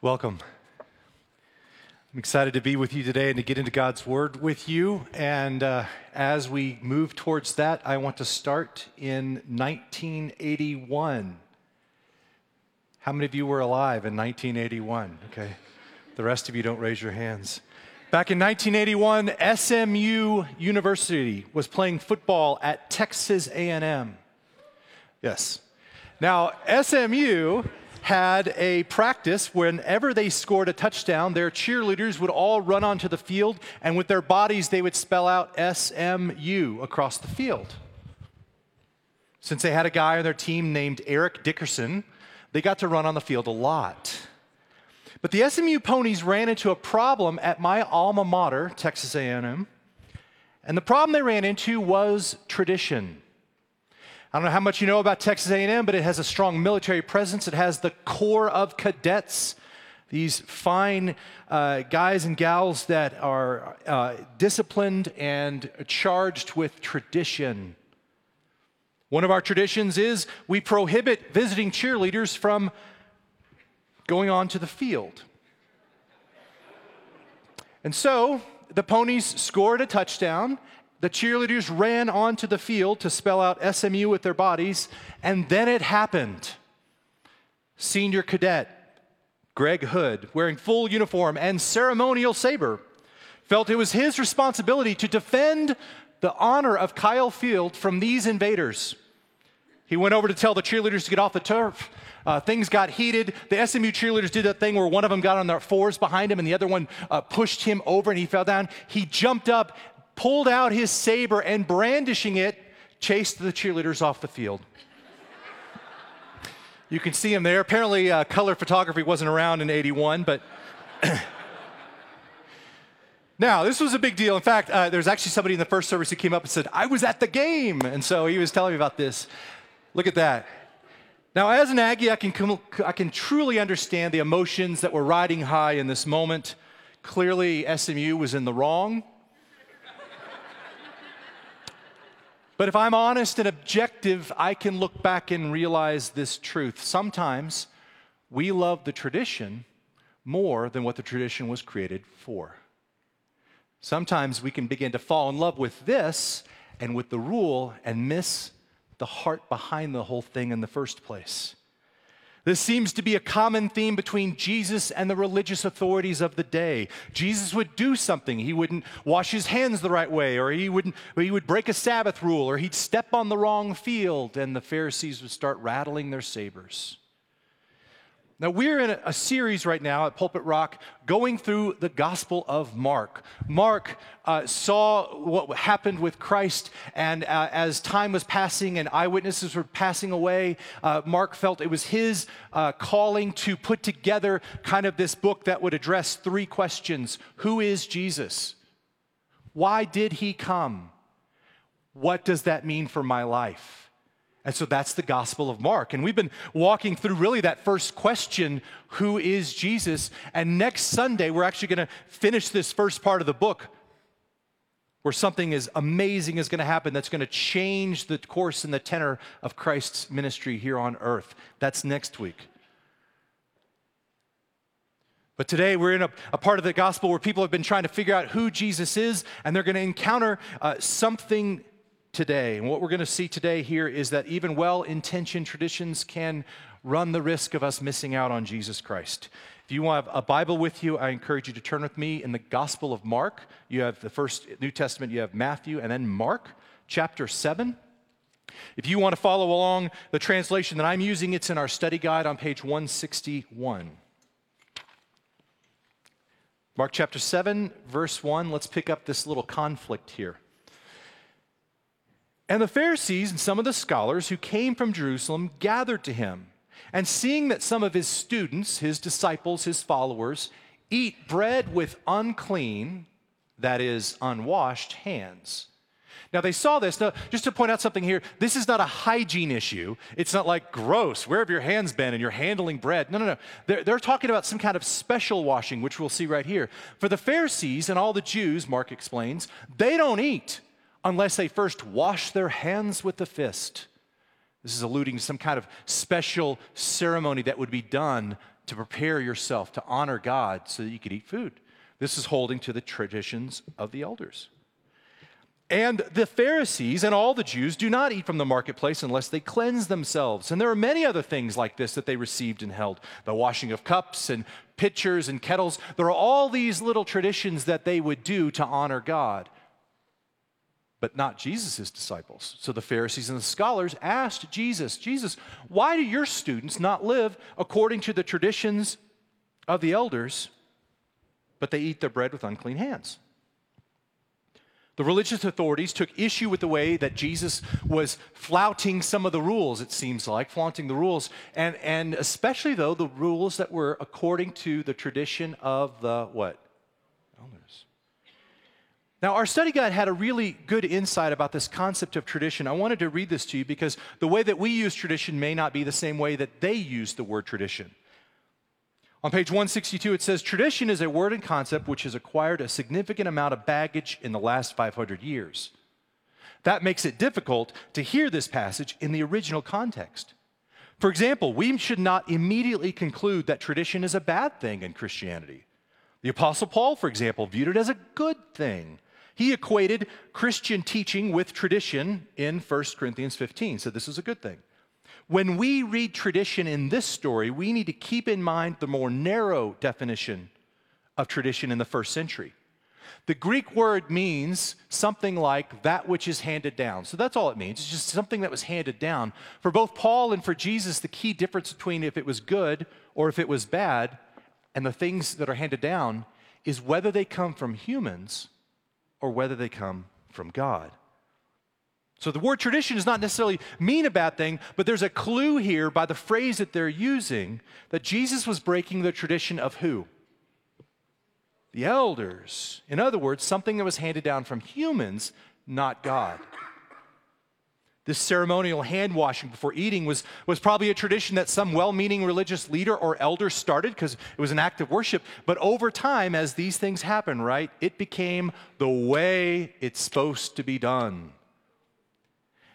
Welcome. I'm excited to be with you today and to get into God's Word with you. And uh, as we move towards that, I want to start in 1981. How many of you were alive in 1981? Okay. The rest of you don't raise your hands. Back in 1981, SMU University was playing football at Texas A&M. Yes. Now, SMU had a practice whenever they scored a touchdown, their cheerleaders would all run onto the field, and with their bodies, they would spell out SMU across the field. Since they had a guy on their team named Eric Dickerson, they got to run on the field a lot. But the SMU ponies ran into a problem at my alma mater, Texas A&M, and the problem they ran into was tradition. I don't know how much you know about Texas A&M, but it has a strong military presence. It has the corps of cadets, these fine uh, guys and gals that are uh, disciplined and charged with tradition. One of our traditions is we prohibit visiting cheerleaders from going on to the field. And so the ponies scored a touchdown, the cheerleaders ran onto the field to spell out SMU with their bodies, and then it happened. Senior cadet Greg Hood, wearing full uniform and ceremonial saber, felt it was his responsibility to defend the honor of Kyle Field from these invaders. He went over to tell the cheerleaders to get off the turf. Uh, things got heated. The SMU cheerleaders did that thing where one of them got on their fours behind him and the other one uh, pushed him over and he fell down. He jumped up pulled out his saber and brandishing it, chased the cheerleaders off the field. you can see him there. Apparently, uh, color photography wasn't around in 81, but. now, this was a big deal. In fact, uh, there was actually somebody in the first service who came up and said, I was at the game. And so he was telling me about this. Look at that. Now, as an Aggie, I can, I can truly understand the emotions that were riding high in this moment. Clearly, SMU was in the wrong. But if I'm honest and objective, I can look back and realize this truth. Sometimes we love the tradition more than what the tradition was created for. Sometimes we can begin to fall in love with this and with the rule and miss the heart behind the whole thing in the first place. This seems to be a common theme between Jesus and the religious authorities of the day. Jesus would do something. He wouldn't wash his hands the right way, or he, wouldn't, or he would break a Sabbath rule, or he'd step on the wrong field, and the Pharisees would start rattling their sabers. Now, we're in a, series right now at Pulpit Rock going through the Gospel of Mark. Mark uh, saw what happened with Christ, and uh, as time was passing and eyewitnesses were passing away, uh, Mark felt it was his uh, calling to put together kind of this book that would address three questions Who is Jesus? Why did he come? What does that mean for my life? And so that's the Gospel of Mark. And we've been walking through really that first question who is Jesus? And next Sunday, we're actually going to finish this first part of the book where something is amazing is going to happen that's going to change the course and the tenor of Christ's ministry here on earth. That's next week. But today we're in a, a, part of the gospel where people have been trying to figure out who Jesus is, and they're going to encounter uh, something today. And what we're going to see today here is that even well intentioned traditions can run the risk of us missing out on Jesus Christ. If you want a Bible with you, I encourage you to turn with me in the Gospel of Mark. You have the first New Testament, you have Matthew, and then Mark chapter 7. If you want to follow along the translation that I'm using, it's in our study guide on page 161. Mark chapter 7, verse 1. Let's pick up this little conflict here. And the Pharisees and some of the scholars who came from Jerusalem gathered to him. And seeing that some of his students, his disciples, his followers, eat bread with unclean, that is, unwashed hands. Now they saw this. Now, just to point out something here, this is not a hygiene issue. It's not like gross. Where have your hands been and you're handling bread? No, no, no. They're, they're talking about some kind of special washing, which we'll see right here. For the Pharisees and all the Jews, Mark explains, they don't eat unless they first wash their hands with the fist. This is alluding to some kind of special ceremony that would be done to prepare yourself to honor God so that you could eat food. This is holding to the traditions of the elders. And the Pharisees and all the Jews do not eat from the marketplace unless they cleanse themselves. And there are many other things like this that they received and held the washing of cups and pitchers and kettles. There are all these little traditions that they would do to honor God, but not Jesus' disciples. So the Pharisees and the scholars asked Jesus, Jesus, why do your students not live according to the traditions of the elders, but they eat their bread with unclean hands? The religious authorities took issue with the way that Jesus was flouting some of the rules, it seems like, flaunting the rules, and, and especially, though, the rules that were according to the tradition of the what? Elders. Now, our study guide had a really good insight about this concept of tradition. I wanted to read this to you because the way that we use tradition may not be the same way that they use the word tradition. On page 162, it says tradition is a word and concept which has acquired a significant amount of baggage in the last 500 years. That makes it difficult to hear this passage in the original context. For example, we should not immediately conclude that tradition is a bad thing in Christianity. The Apostle Paul, for example, viewed it as a good thing. He equated Christian teaching with tradition in 1 Corinthians 15, so this is a good thing. When we read tradition in this story, we need to keep in mind the more narrow definition of tradition in the first century. The Greek word means something like that which is handed down. So that's all it means. It's just something that was handed down. For both Paul and for Jesus, the key difference between if it was good or if it was bad and the things that are handed down is whether they come from humans or whether they come from God. So the word tradition does not necessarily mean a bad thing, but there's a clue here by the phrase that they're using that Jesus was breaking the tradition of who? The elders. In other words, something that was handed down from humans, not God. This ceremonial hand washing before eating was, was probably a tradition that some well meaning religious leader or elder started because it was an act of worship. But over time, as these things happen, right, it became the way it's supposed to be done.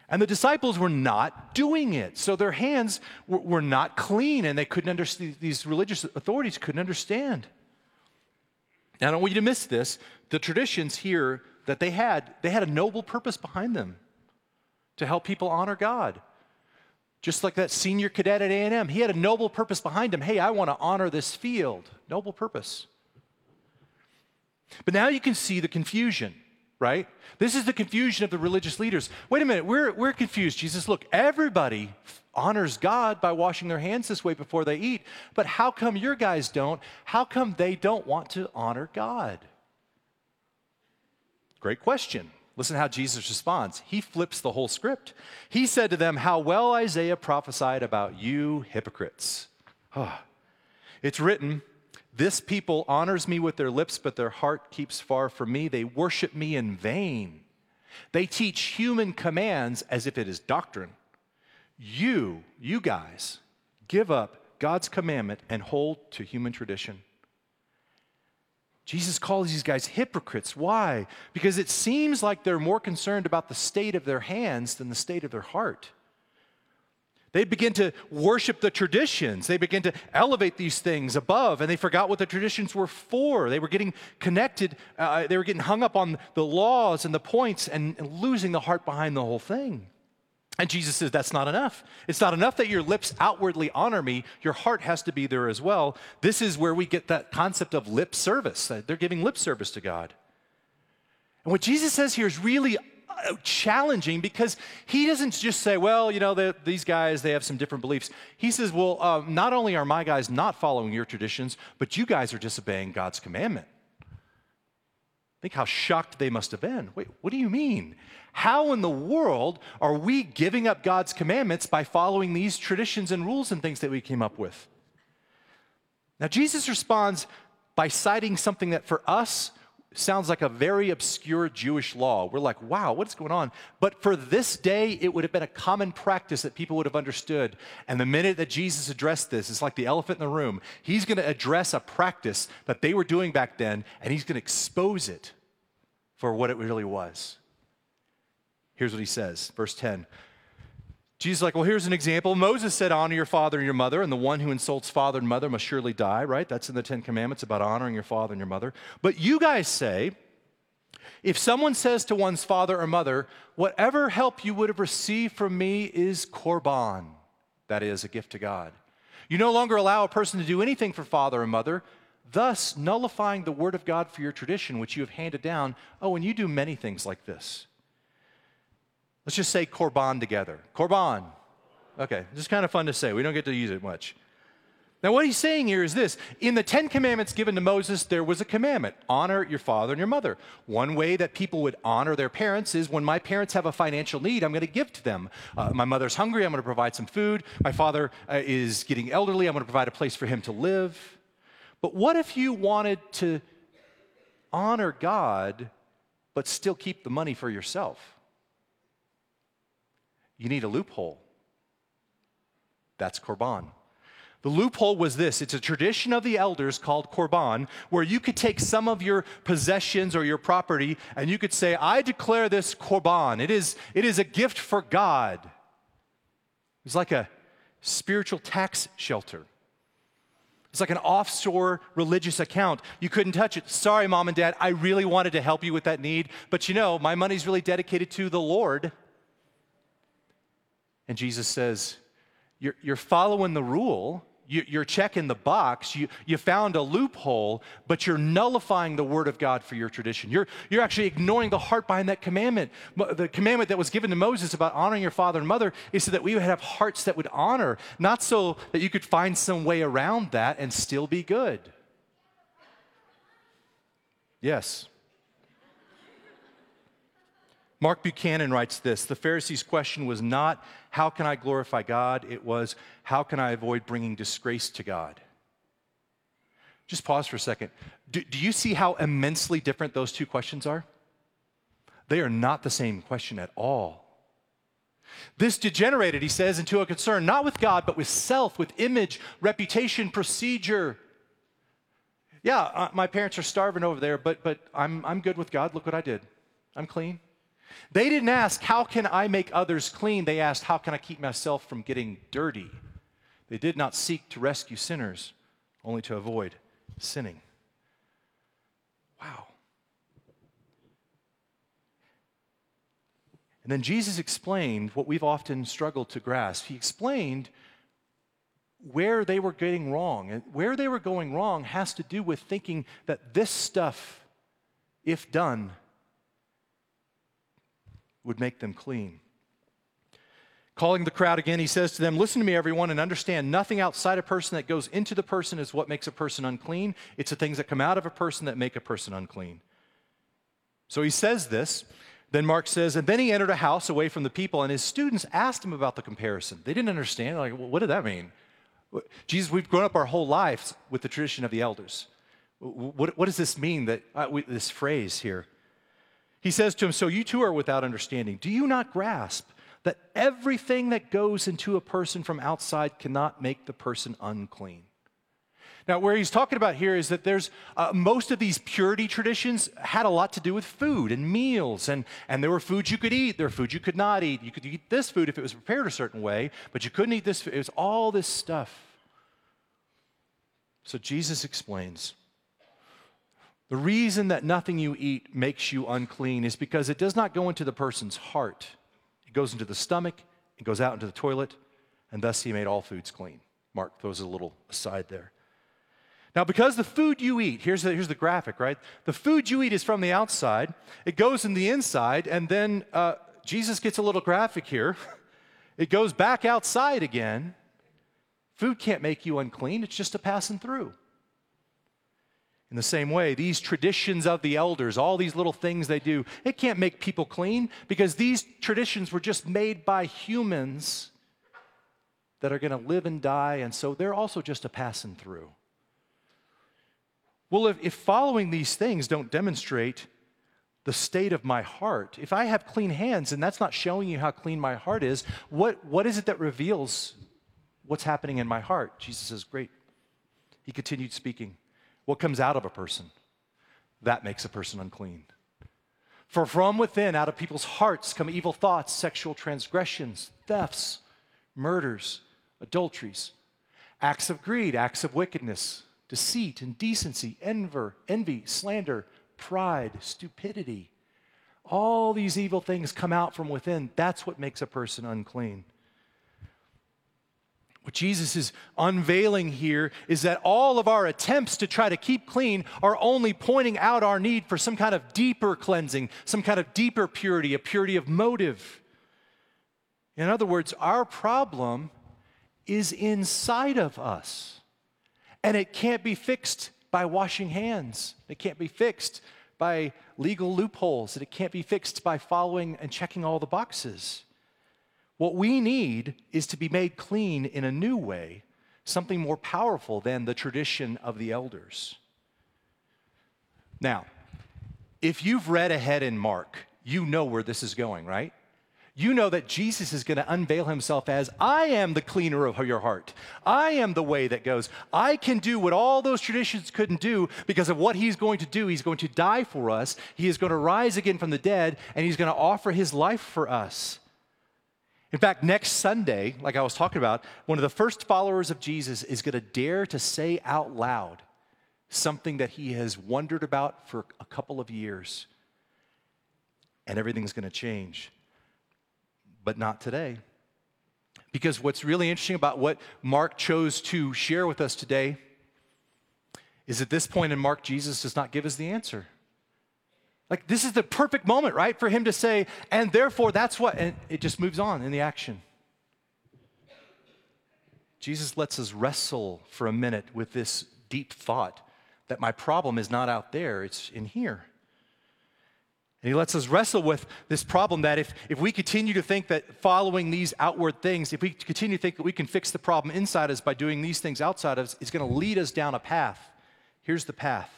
And the disciples were not doing it. So their hands were, were not clean and they couldn't understand, these religious authorities couldn't understand. Now, I don't want you to miss this. The traditions here that they had, they had a noble purpose behind them to help people honor God. Just like that senior cadet at A&M, he had a noble purpose behind him. Hey, I want to honor this field. Noble purpose. But now you can see the confusion right? This is the confusion of the religious leaders. Wait a minute, we're, we're confused. Jesus, look, everybody honors God by washing their hands this way before they eat, but how come your guys don't? How come they don't want to honor God? Great question. Listen how Jesus responds. He flips the whole script. He said to them, How well Isaiah prophesied about you hypocrites. Oh, it's written, this people honors me with their lips, but their heart keeps far from me. They worship me in vain. They teach human commands as if it is doctrine. You, you guys, give up God's commandment and hold to human tradition. Jesus calls these guys hypocrites. Why? Because it seems like they're more concerned about the state of their hands than the state of their heart. They begin to worship the traditions. They begin to elevate these things above, and they forgot what the traditions were for. They were getting connected, uh, they were getting hung up on the laws and the points and, and losing the heart behind the whole thing. And Jesus says, That's not enough. It's not enough that your lips outwardly honor me, your heart has to be there as well. This is where we get that concept of lip service. They're giving lip service to God. And what Jesus says here is really challenging because he doesn't just say, well, you know, these guys, they have some different beliefs. He says, well, uh, not only are my guys not following your traditions, but you guys are disobeying God's commandment. Think how shocked they must have been. Wait, what do you mean? How in the world are we giving up God's commandments by following these traditions and rules and things that we came up with? Now, Jesus responds by citing something that for us sounds like a very obscure Jewish law. We're like, wow, what's going on? But for this day, it would have been a common practice that people would have understood. And the minute that Jesus addressed this, it's like the elephant in the room. He's going to address a practice that they were doing back then, and he's going to expose it for what it really was. Here's what he says, verse 10. Jesus is like, well, here's an example. Moses said, honor your father and your mother, and the one who insults father and mother must surely die, right? That's in the Ten Commandments about honoring your father and your mother. But you guys say, if someone says to one's father or mother, whatever help you would have received from me is korban, that is, a gift to God. You no longer allow a person to do anything for father or mother, thus nullifying the word of God for your tradition, which you have handed down. Oh, and you do many things like this. Let's just say korban together. Korban. Okay, just kind of fun to say. We don't get to use it much. Now, what he's saying here is this In the Ten Commandments given to Moses, there was a commandment honor your father and your mother. One way that people would honor their parents is when my parents have a financial need, I'm going to give to them. Uh, my mother's hungry, I'm going to provide some food. My father uh, is getting elderly, I'm going to provide a place for him to live. But what if you wanted to honor God, but still keep the money for yourself? You need a loophole. That's Korban. The loophole was this it's a tradition of the elders called korban, where you could take some of your possessions or your property and you could say, I declare this korban. It is, it is a gift for God. It's like a spiritual tax shelter. It's like an offshore religious account. You couldn't touch it. Sorry, mom and dad, I really wanted to help you with that need, but you know, my money's really dedicated to the Lord. And Jesus says, You're, you're following the rule, you, are checking the box, you, you found a loophole, but you're nullifying the word of God for your tradition. You're, you're actually ignoring the heart behind that commandment. The commandment that was given to Moses about honoring your father and mother is so that we would have hearts that would honor, not so that you could find some way around that and still be good. Yes. Mark Buchanan writes this The Pharisees' question was not, How can I glorify God? It was, How can I avoid bringing disgrace to God? Just pause for a second. Do, do you see how immensely different those two questions are? They are not the same question at all. This degenerated, he says, into a concern not with God, but with self, with image, reputation, procedure. Yeah, uh, my parents are starving over there, but, but I'm, I'm good with God. Look what I did. I'm clean. They didn't ask, How can I make others clean? They asked, How can I keep myself from getting dirty? They did not seek to rescue sinners, only to avoid sinning. Wow. And then Jesus explained what we've often struggled to grasp. He explained where they were getting wrong. And where they were going wrong has to do with thinking that this stuff, if done, would make them clean. Calling the crowd again, he says to them, Listen to me, everyone, and understand nothing outside a person that goes into the person is what makes a person unclean. It's the things that come out of a person that make a person unclean. So he says this. Then Mark says, And then he entered a house away from the people, and his students asked him about the comparison. They didn't understand. Like, well, what did that mean? Jesus, we've grown up our whole lives with the tradition of the elders. What, what does this mean, that, uh, we, this phrase here? He says to him, So you too are without understanding. Do you not grasp that everything that goes into a person from outside cannot make the person unclean? Now, where he's talking about here is that there's uh, most of these purity traditions had a lot to do with food and meals, and, and there were foods you could eat, there were foods you could not eat. You could eat this food if it was prepared a certain way, but you couldn't eat this food. It was all this stuff. So Jesus explains the reason that nothing you eat makes you unclean is because it does not go into the person's heart. It goes into the stomach, it goes out into the toilet, and thus he made all foods clean. Mark throws a little aside there. Now, because the food you eat, here's the, here's the graphic, right? The food you eat is from the outside, it goes in the inside, and then uh, Jesus gets a little graphic here. It goes back outside again. Food can't make you unclean, it's just a passing through. In the same way, these traditions of the elders, all these little things they do, it can't make people clean because these traditions were just made by humans that are going to live and die, and so they're also just a passing through. Well, if, if following these things don't demonstrate the state of my heart, if I have clean hands and that's not showing you how clean my heart is, what, what is it that reveals what's happening in my heart? Jesus says, Great. He continued speaking. What comes out of a person? That makes a person unclean. For from within, out of people's hearts, come evil thoughts, sexual transgressions, thefts, murders, adulteries, acts of greed, acts of wickedness, deceit, indecency, envy, slander, pride, stupidity. All these evil things come out from within. That's what makes a person unclean. What Jesus is unveiling here is that all of our attempts to try to keep clean are only pointing out our need for some kind of deeper cleansing, some kind of deeper purity, a purity of motive. In other words, our problem is inside of us. And it can't be fixed by washing hands. It can't be fixed by legal loopholes. It can't be fixed by following and checking all the boxes. What we need is to be made clean in a new way, something more powerful than the tradition of the elders. Now, if you've read ahead in Mark, you know where this is going, right? You know that Jesus is going to unveil himself as I am the cleaner of your heart. I am the way that goes. I can do what all those traditions couldn't do because of what he's going to do. He's going to die for us, he is going to rise again from the dead, and he's going to offer his life for us. In fact, next Sunday, like I was talking about, one of the first followers of Jesus is going to dare to say out loud something that he has wondered about for a couple of years. And everything's going to change. But not today. Because what's really interesting about what Mark chose to share with us today is at this point in Mark, Jesus does not give us the answer. Like, this is the perfect moment, right, for him to say, and therefore that's what, and it just moves on in the action. Jesus lets us wrestle for a minute with this deep thought that my problem is not out there, it's in here. And he lets us wrestle with this problem that if, if we continue to think that following these outward things, if we continue to think that we can fix the problem inside us by doing these things outside of us, it's going to lead us down a path. Here's the path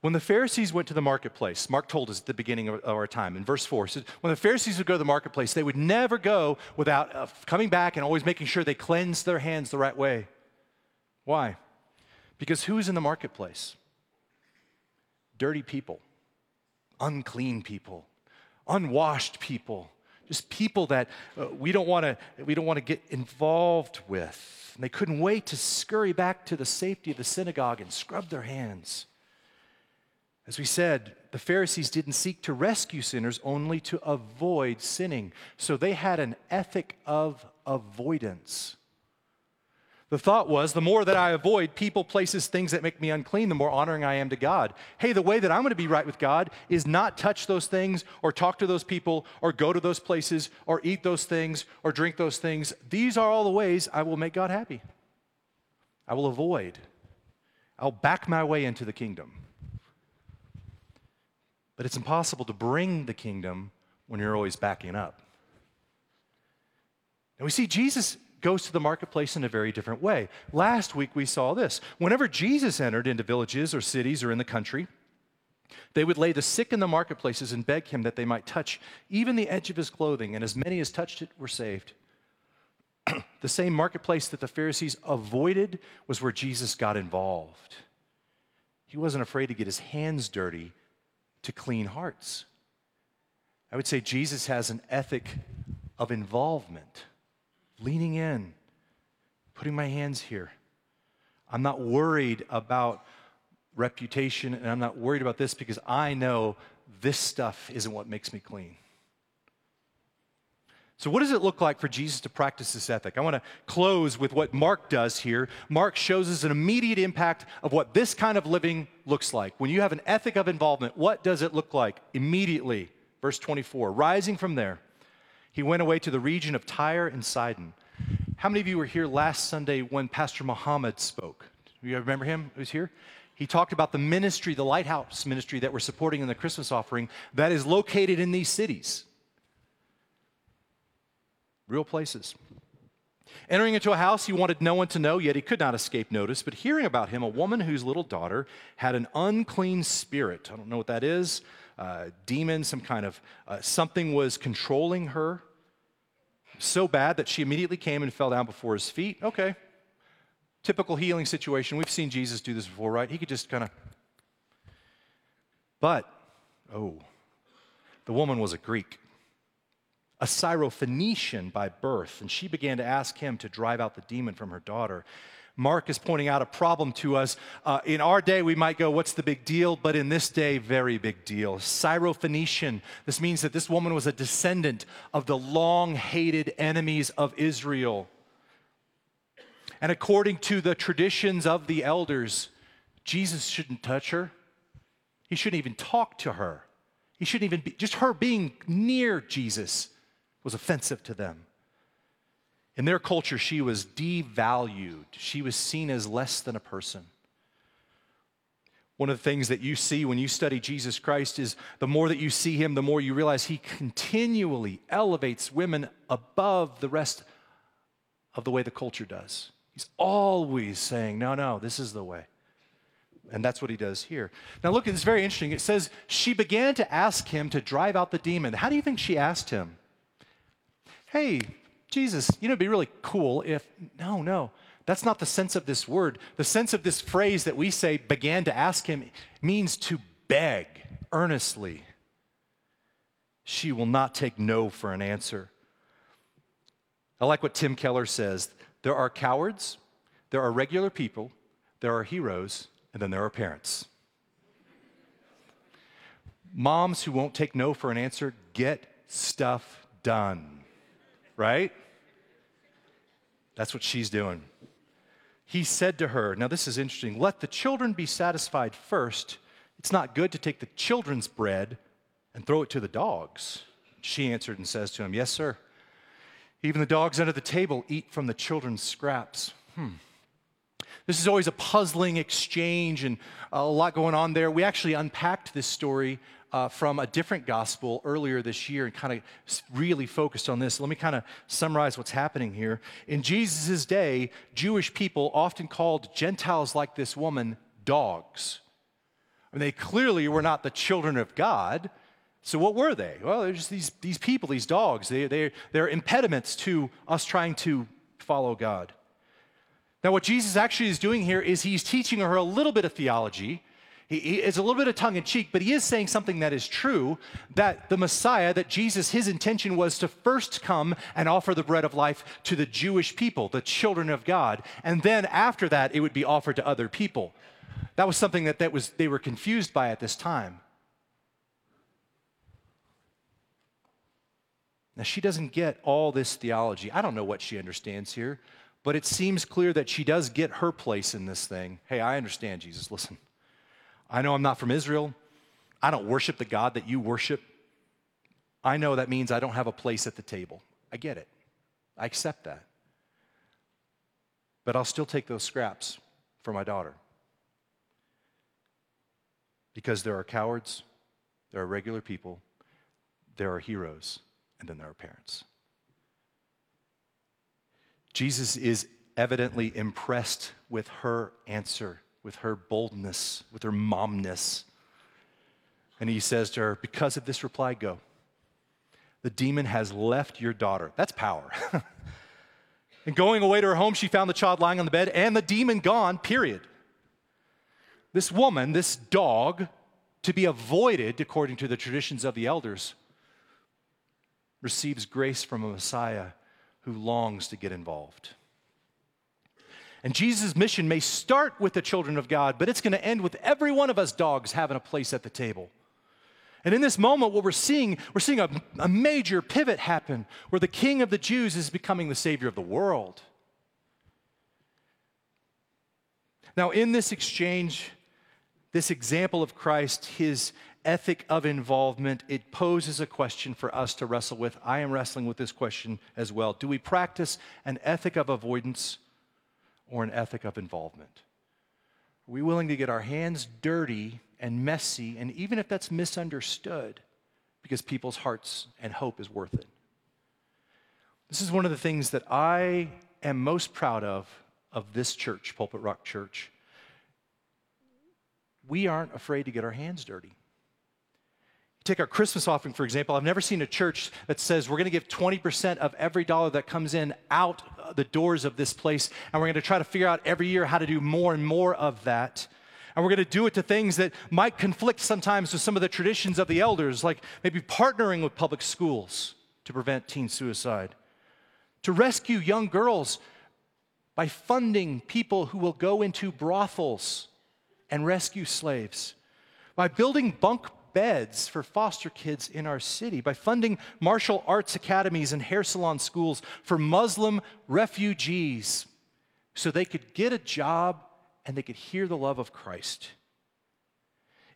When the Pharisees went to the marketplace, Mark told us at the beginning of our time in verse 4, said, when the Pharisees would go to the marketplace, they would never go without uh, coming back and always making sure they cleansed their hands the right way. Why? Because who is in the marketplace? Dirty people, unclean people, unwashed people, just people that uh, we don't want to we don't want to get involved with. And they couldn't wait to scurry back to the safety of the synagogue and scrub their hands. As we said, the Pharisees didn't seek to rescue sinners, only to avoid sinning. So they had an ethic of avoidance. The thought was the more that I avoid people, places, things that make me unclean, the more honoring I am to God. Hey, the way that I'm going to be right with God is not touch those things or talk to those people or go to those places or eat those things or drink those things. These are all the ways I will make God happy. I will avoid. I'll back my way into the kingdom. But it's impossible to bring the kingdom when you're always backing up. And we see Jesus goes to the marketplace in a very different way. Last week we saw this. Whenever Jesus entered into villages or cities or in the country, they would lay the sick in the marketplaces and beg him that they might touch even the edge of his clothing, and as many as touched it were saved. the same marketplace that the Pharisees avoided was where Jesus got involved. He wasn't afraid to get his hands dirty to clean hearts. I would say Jesus has an ethic of involvement, leaning in, putting my hands here. I'm not worried about reputation, and I'm not worried about this because I know this stuff isn't what makes me clean. So, what does it look like for Jesus to practice this ethic? I want to close with what Mark does here. Mark shows us an immediate impact of what this kind of living looks like. When you have an ethic of involvement, what does it look like immediately? Verse 24 Rising from there, he went away to the region of Tyre and Sidon. How many of you were here last Sunday when Pastor Muhammad spoke? Do you remember him? He was here? He talked about the ministry, the lighthouse ministry that we're supporting in the Christmas offering that is located in these cities real places. Entering into a house he wanted no one to know, yet he could not escape notice. But hearing about him, a woman whose little daughter had an unclean spirit. I don't know what that is. Uh, demon, some kind of uh, something was controlling her so bad that she immediately came and fell down before his feet. Okay. Typical healing situation. We've seen Jesus do this before, right? He could just kind of But, oh, the woman was a Greek, a Syrophoenician by birth, and she began to ask him to drive out the demon from her daughter. Mark is pointing out a problem to us. Uh, in our day, we might go, What's the big deal? But in this day, very big deal. Syrophoenician. This means that this woman was a descendant of the long hated enemies of Israel. And according to the traditions of the elders, Jesus shouldn't touch her. He shouldn't even talk to her. He shouldn't even be, just her being near Jesus was offensive to them. In their culture, she was devalued, she was seen as less than a person. One of the things that you see when you study Jesus Christ is the more that you see him, the more you realize he continually elevates women above the rest of the way the culture does. He's always saying, No, no, this is the way. And that's what he does here. Now, look, it's very interesting. It says, She began to ask him to drive out the demon. How do you think she asked him? Hey, Jesus, you know, it'd be really cool if, no, no, that's not the sense of this word. The sense of this phrase that we say began to ask him means to beg earnestly. She will not take no for an answer. I like what Tim Keller says there are cowards, there are regular people, there are heroes, and then there are parents. Moms who won't take no for an answer get stuff done right? That's what she's doing. He said to her, Now this is interesting, let the children be satisfied first. It's not good to take the children's bread and throw it to the dogs. She answered and says to him, Yes, sir. Even the dogs under the table eat from the children's scraps. Hmm. This is always a puzzling exchange and a lot going on there. We actually unpacked this story uh, from a different gospel earlier this year and kind of really focused on this. Let me kind of summarize what's happening here. In Jesus' day, Jewish people often called Gentiles like this woman dogs. Mean, they clearly were not the children of God. So, what were they? Well, they're just these, these people, these dogs. They, they, they're impediments to us trying to follow God. Now, what Jesus actually is doing here is he's teaching her a little bit of theology he, he, it's a little bit of tongue in cheek, but he is saying something that is true that the Messiah, that Jesus, his intention was to first come and offer the bread of life to the Jewish people, the children of God. And then after that, it would be offered to other people. That was something that, that was, they were confused by at this time. Now, she doesn't get all this theology. I don't know what she understands here, but it seems clear that she does get her place in this thing. Hey, I understand, Jesus. Listen. I know I'm not from Israel. I don't worship the God that you worship. I know that means I don't have a place at the table. I get it. I accept that. But I'll still take those scraps for my daughter. Because there are cowards, there are regular people, there are heroes, and then there are parents. Jesus is evidently impressed with her answer with her boldness, with her momness. And he says to her, Because of this reply, go. The demon has left your daughter. That's power. and going away to her home, she found the child lying on the bed and the demon gone, period. This woman, this dog, to be avoided according to the traditions of the elders, receives grace from a Messiah who longs to get involved. And Jesus' mission may start with the children of God, but it's going to end with every one of us dogs having a place at the table. And in this moment, what we're seeing, we're seeing a, a major pivot happen where the king of the Jews is becoming the savior of the world. Now, in this exchange, this example of Christ, his ethic of involvement, it poses a question for us to wrestle with. I am wrestling with this question as well. Do we practice an ethic of avoidance? Or an ethic of involvement? Are we willing to get our hands dirty and messy, and even if that's misunderstood, because people's hearts and hope is worth it? This is one of the things that I am most proud of of this church, Pulpit Rock Church. We aren't afraid to get our hands dirty. Take our Christmas offering, for example. I've never seen a church that says we're going to give 20% of every dollar that comes in out the doors of this place, and we're going to try to figure out every year how to do more and more of that. And we're going to do it to things that might conflict sometimes with some of the traditions of the elders, like maybe partnering with public schools to prevent teen suicide, to rescue young girls by funding people who will go into brothels and rescue slaves, by building bunk beds for foster kids in our city, by funding martial arts academies and hair salon schools for Muslim refugees so they could get a job and they could hear the love of Christ.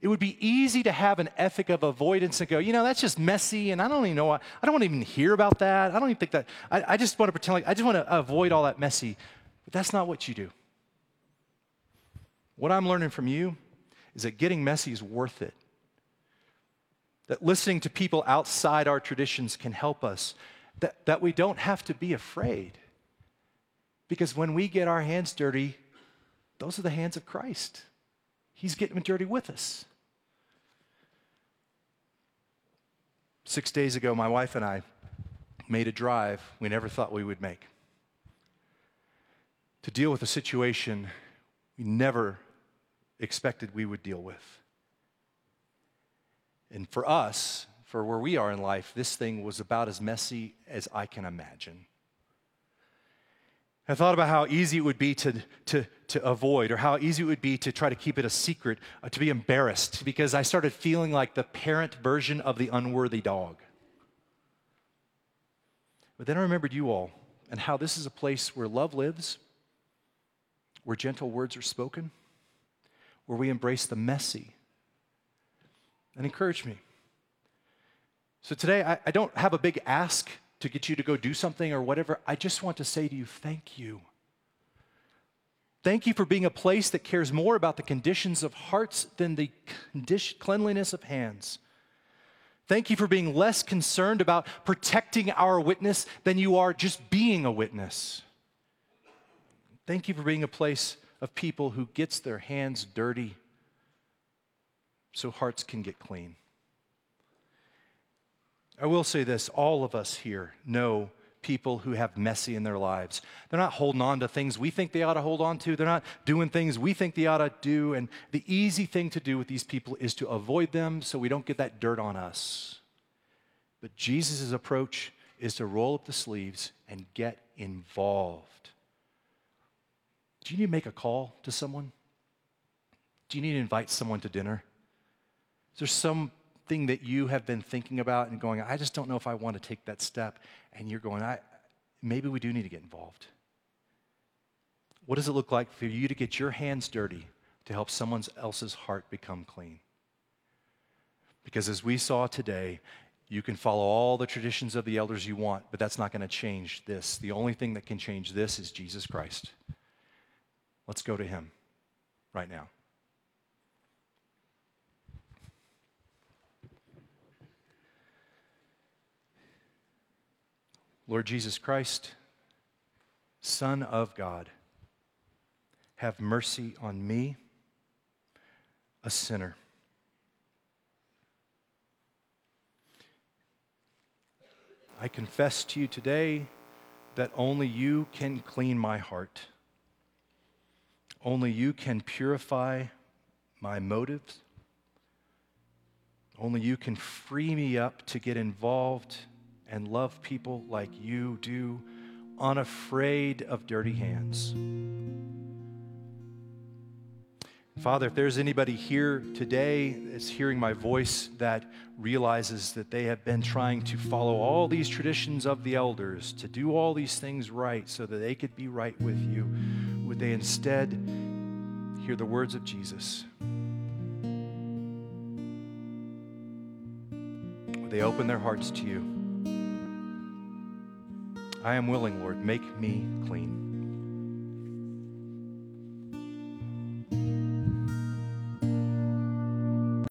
It would be easy to have an ethic of avoidance and go, you know, that's just messy, and I don't even know, I don't want to even hear about that. I don't even think that, I, I just want to pretend like, I just want to avoid all that messy. But that's not what you do. What I'm learning from you is that getting messy is worth it. That listening to people outside our traditions can help us. That, that we don't have to be afraid. Because when we get our hands dirty, those are the hands of Christ. He's getting dirty with us. Six days ago, my wife and I made a drive we never thought we would make to deal with a situation we never expected we would deal with. And for us, for where we are in life, this thing was about as messy as I can imagine. I thought about how easy it would be to, to, to avoid, or how easy it would be to try to keep it a secret, uh, to be embarrassed, because I started feeling like the parent version of the unworthy dog. But then I remembered you all and how this is a place where love lives, where gentle words are spoken, where we embrace the messy, and encourage me. So today, I, I don't have a big ask to get you to go do something or whatever. I just want to say to you, thank you. Thank you for being a place that cares more about the conditions of hearts than the condition, cleanliness of hands. Thank you for being less concerned about protecting our witness than you are just being a witness. Thank you for being a place of people who gets their hands dirty so hearts can get clean. I will say this all of us here know people who have messy in their lives. They're not holding on to things we think they ought to hold on to. They're not doing things we think they ought to do. And the easy thing to do with these people is to avoid them so we don't get that dirt on us. But Jesus' approach is to roll up the sleeves and get involved. Do you need to make a call to someone? Do you need to invite someone to dinner? Is there something that you have been thinking about and going, I just don't know if I want to take that step? And you're going, I, maybe we do need to get involved. What does it look like for you to get your hands dirty to help someone else's heart become clean? Because as we saw today, you can follow all the traditions of the elders you want, but that's not going to change this. The only thing that can change this is Jesus Christ. Let's go to him right now. Lord Jesus Christ, Son of God, have mercy on me, a sinner. I confess to you today that only you can clean my heart. Only you can purify my motives. Only you can free me up to get involved and love people like you do, unafraid of dirty hands. Father, if there's anybody here today that's hearing my voice that realizes that they have been trying to follow all these traditions of the elders, to do all these things right so that they could be right with you, would they instead hear the words of Jesus? Would they open their hearts to you? I am willing, Lord, make me clean.